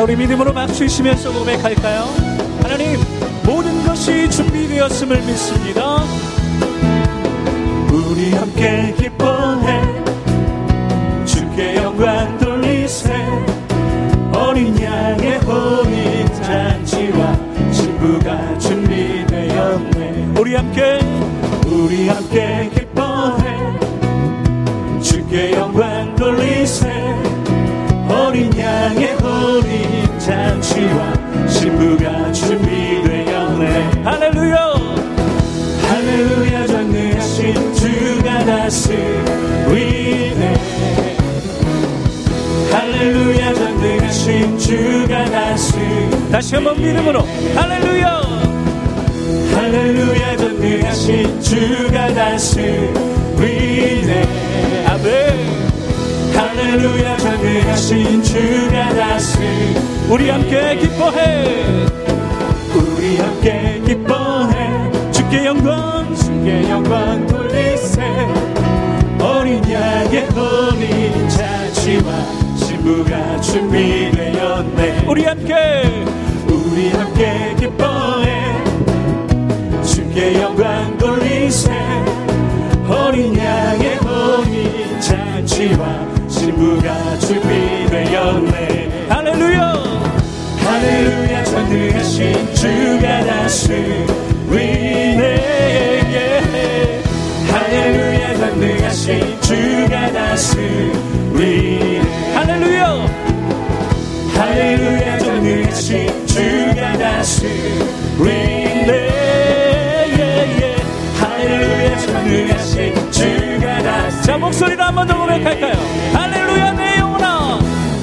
자, 우리 믿음으로 박수 치면서 고백할까요? 하나님, 모든 것이 준비되었음을 믿습니다. 우리 함께 기뻐해 주께 영광 돌리세 어린 양의 혼인 잔치와 신부가 준비되었네 우리 함께 우리 함께 기뻐해 잔치와 신부가 준비되었네 할렐루야! 할렐루야 전능하신 주가 다스리네 할렐루야 전능하신 주가 다스리네 다시 한번 믿음으로 할렐루야! 할렐루야 전능하신 주가 다스리네 아멘! 할렐루야 전능하신 주가 다스리네 우리 함께 기뻐해! 우리 함께 기뻐해 주께 영광! 주께 영광 돌리세 어린 양의 혼인 잔치와 신부가 준비되었네 우리 함께 우리 함께 기뻐해 한 번 더 고백할까요? 할렐루야, 내 영혼아!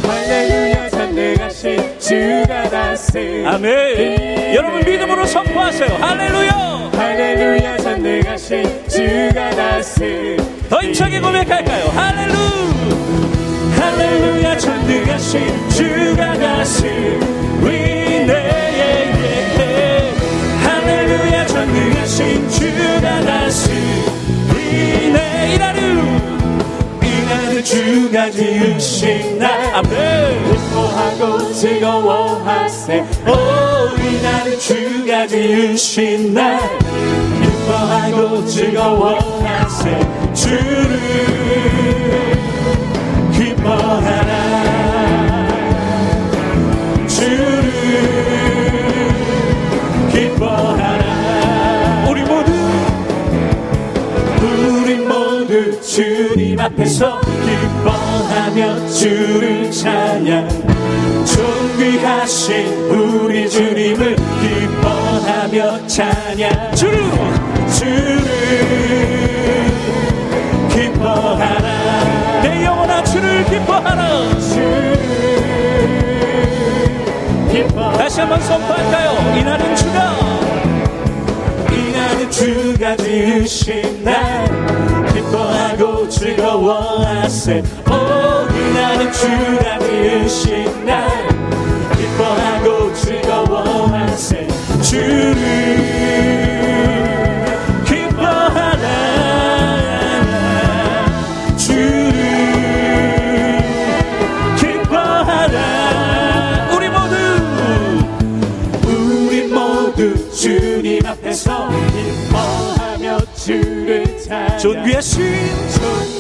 할렐루야 전능하신 주가 다스리네 아멘! 여러분 믿음으로 선포하세요. 할렐루야! 할렐루야 전능하신 주가 다스리네 더 힘차게 고백할까요? 할렐루! 할렐루야 전능하신 주가 다스 지으신 날 아멘! 기뻐하고 즐거워하세. 오 이날은 주가 지으신 날 기뻐하고 즐거워하세. 주를 기뻐하라. 주를 기뻐하라. 우리 모두 우리 모두 주님 앞에서 기뻐 하며 주를 찬양. 존귀하신 우리 주님을 기뻐하며 찬양. 주를! 주를 기뻐하라. 내 영혼아 주를 기뻐하라. 주를 기뻐 다시 한번 선포할까요? 이날은 주가! 이날은 주가 지으신 날. 기뻐하고 즐거워하세. 오 이날은 주가 지으신 날 기뻐하고 즐거워하세 주를 기뻐하라 주를 기뻐하라 우리 모두. 우리 모두 주님 앞에서 기뻐하며 주를 찬양. 존귀하신 존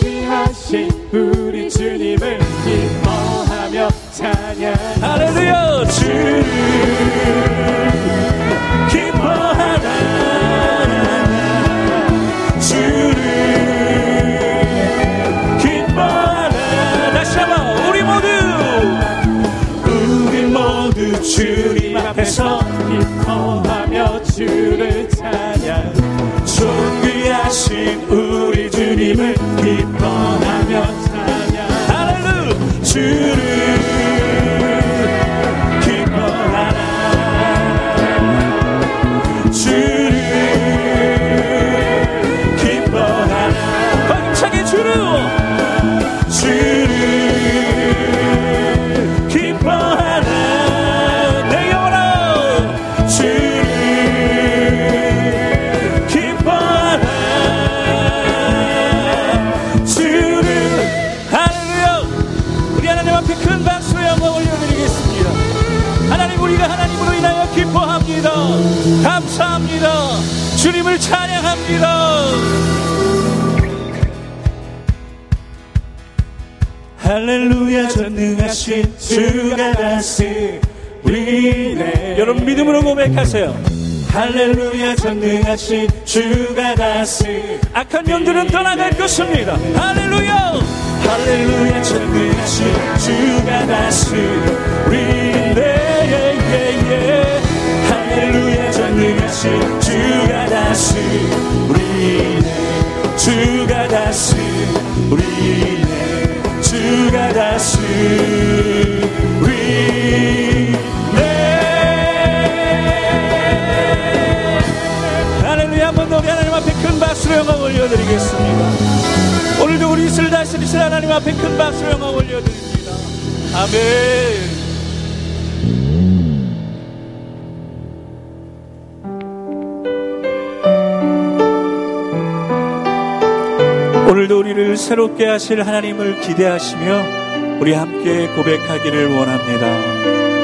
주님 앞에서 기뻐하며 주를 찬양. 존귀하신 우리 주님을 주님을 찬양합니다. 할렐루야 전능하신 주가 다스리네 여러분 믿음으로 고백하세요. 할렐루야 전능하신 주가 다스리네 악한 영들은 떠나갈 것입니다. 할렐루야! 할렐루야 전능하신 주가 다스리네 할렐루야 전능하신 주가 다스리네 주가 다스리네 주가 다스리네 할렐루야 한번 더 우리 하나님 앞에 큰 박수로 영광 올려드리겠습니다. 오늘도 우리 이슬 다스리실 하나님 앞에 큰 박수로 영광 올려드립니다. 아멘. 오늘도 우리를 새롭게 하실 하나님을 기대하시며 우리 함께 고백하기를 원합니다.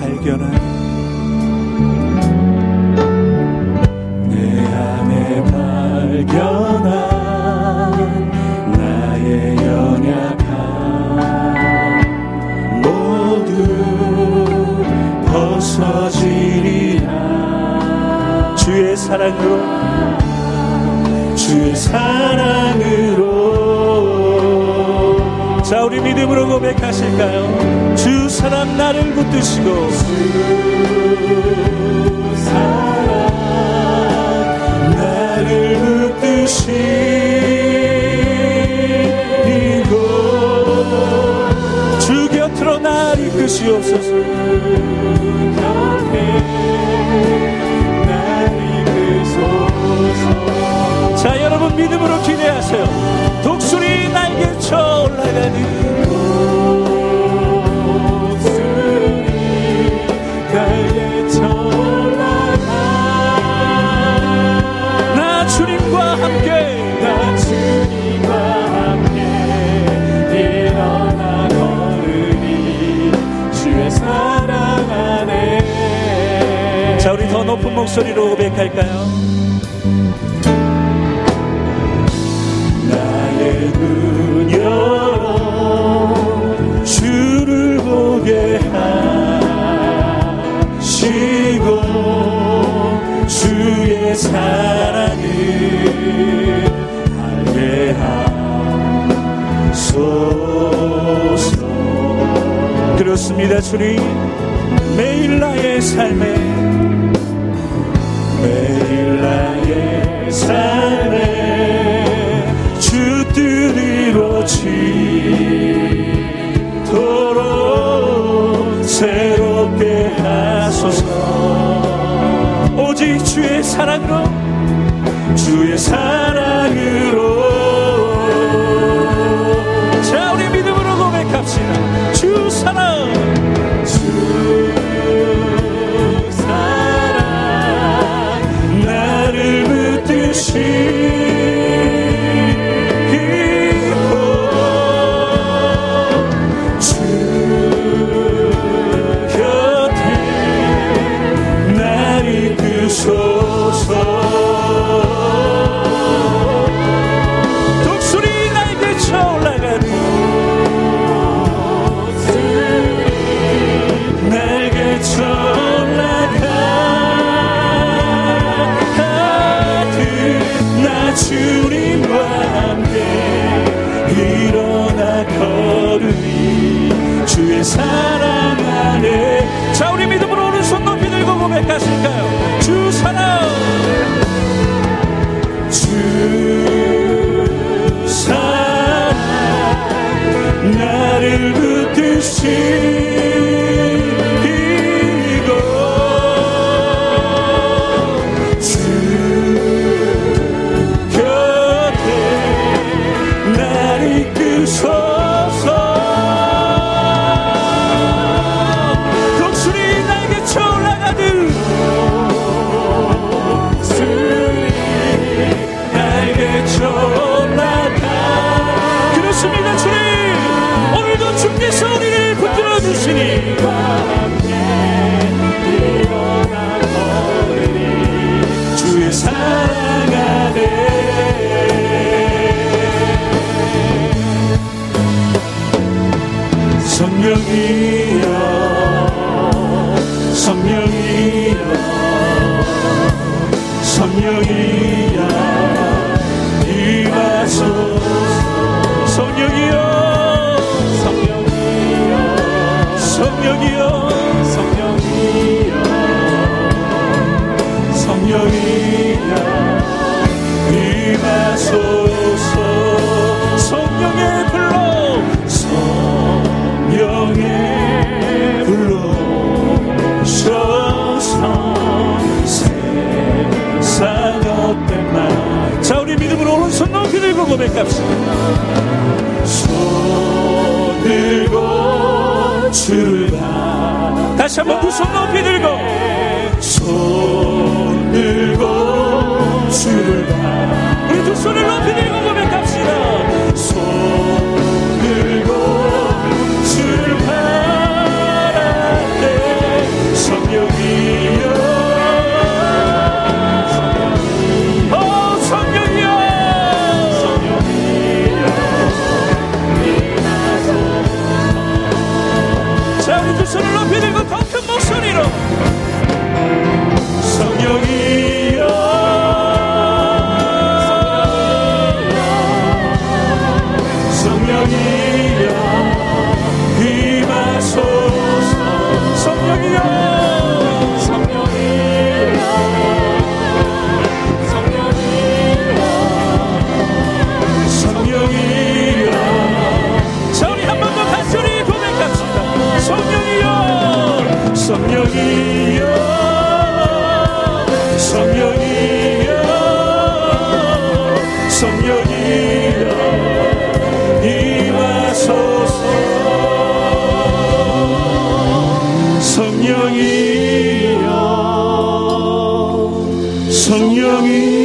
발견한 자 우리 믿음으로 고백하실까요? 주 사랑 나를 붙드시고. 주 사랑 나를 이끄시옵소서. 자 여러분 믿음으로 기대하세요. 독수리 날개쳐 올라가는 나 주님과 함께 나 주님과 함께 일어나 걸으리 주의 사랑 안에 자 우리 더 높은 목소리로 고백할까요? 삶에 매일 나의 삶에 주뜻 이루어지도록 새롭게 하소서. 오직 주의 사랑으로 주의 사랑 고백 합시다. 손 들고 주를 다시 한번 두 손 높이 들고 성령이여 성령이여 성령이여 임하소서. 성령이여 성령이여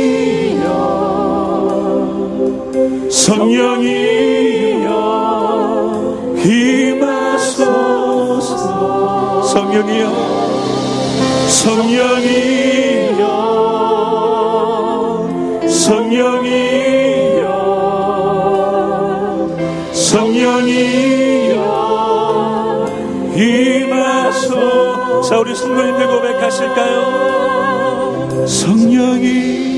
성령이여 성령이여 성령이여 성령이여. 임하소 자 우리 성도님들 고백하실까요? 성령이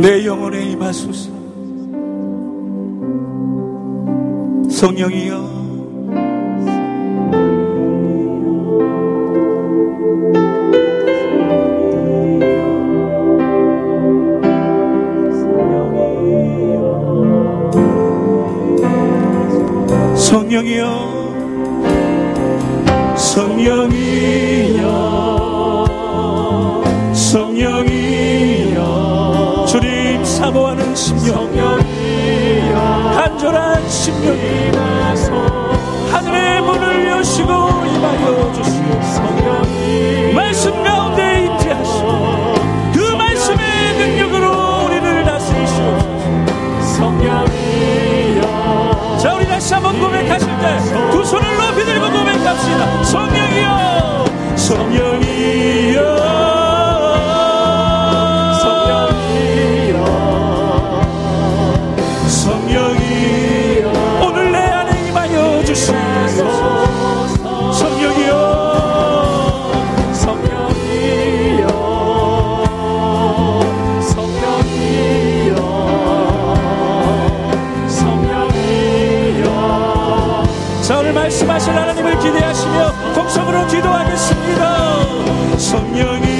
내 영혼에 임하소서. 성령이여. 성령이여. 성령이여. 성령이 Go on. 성령이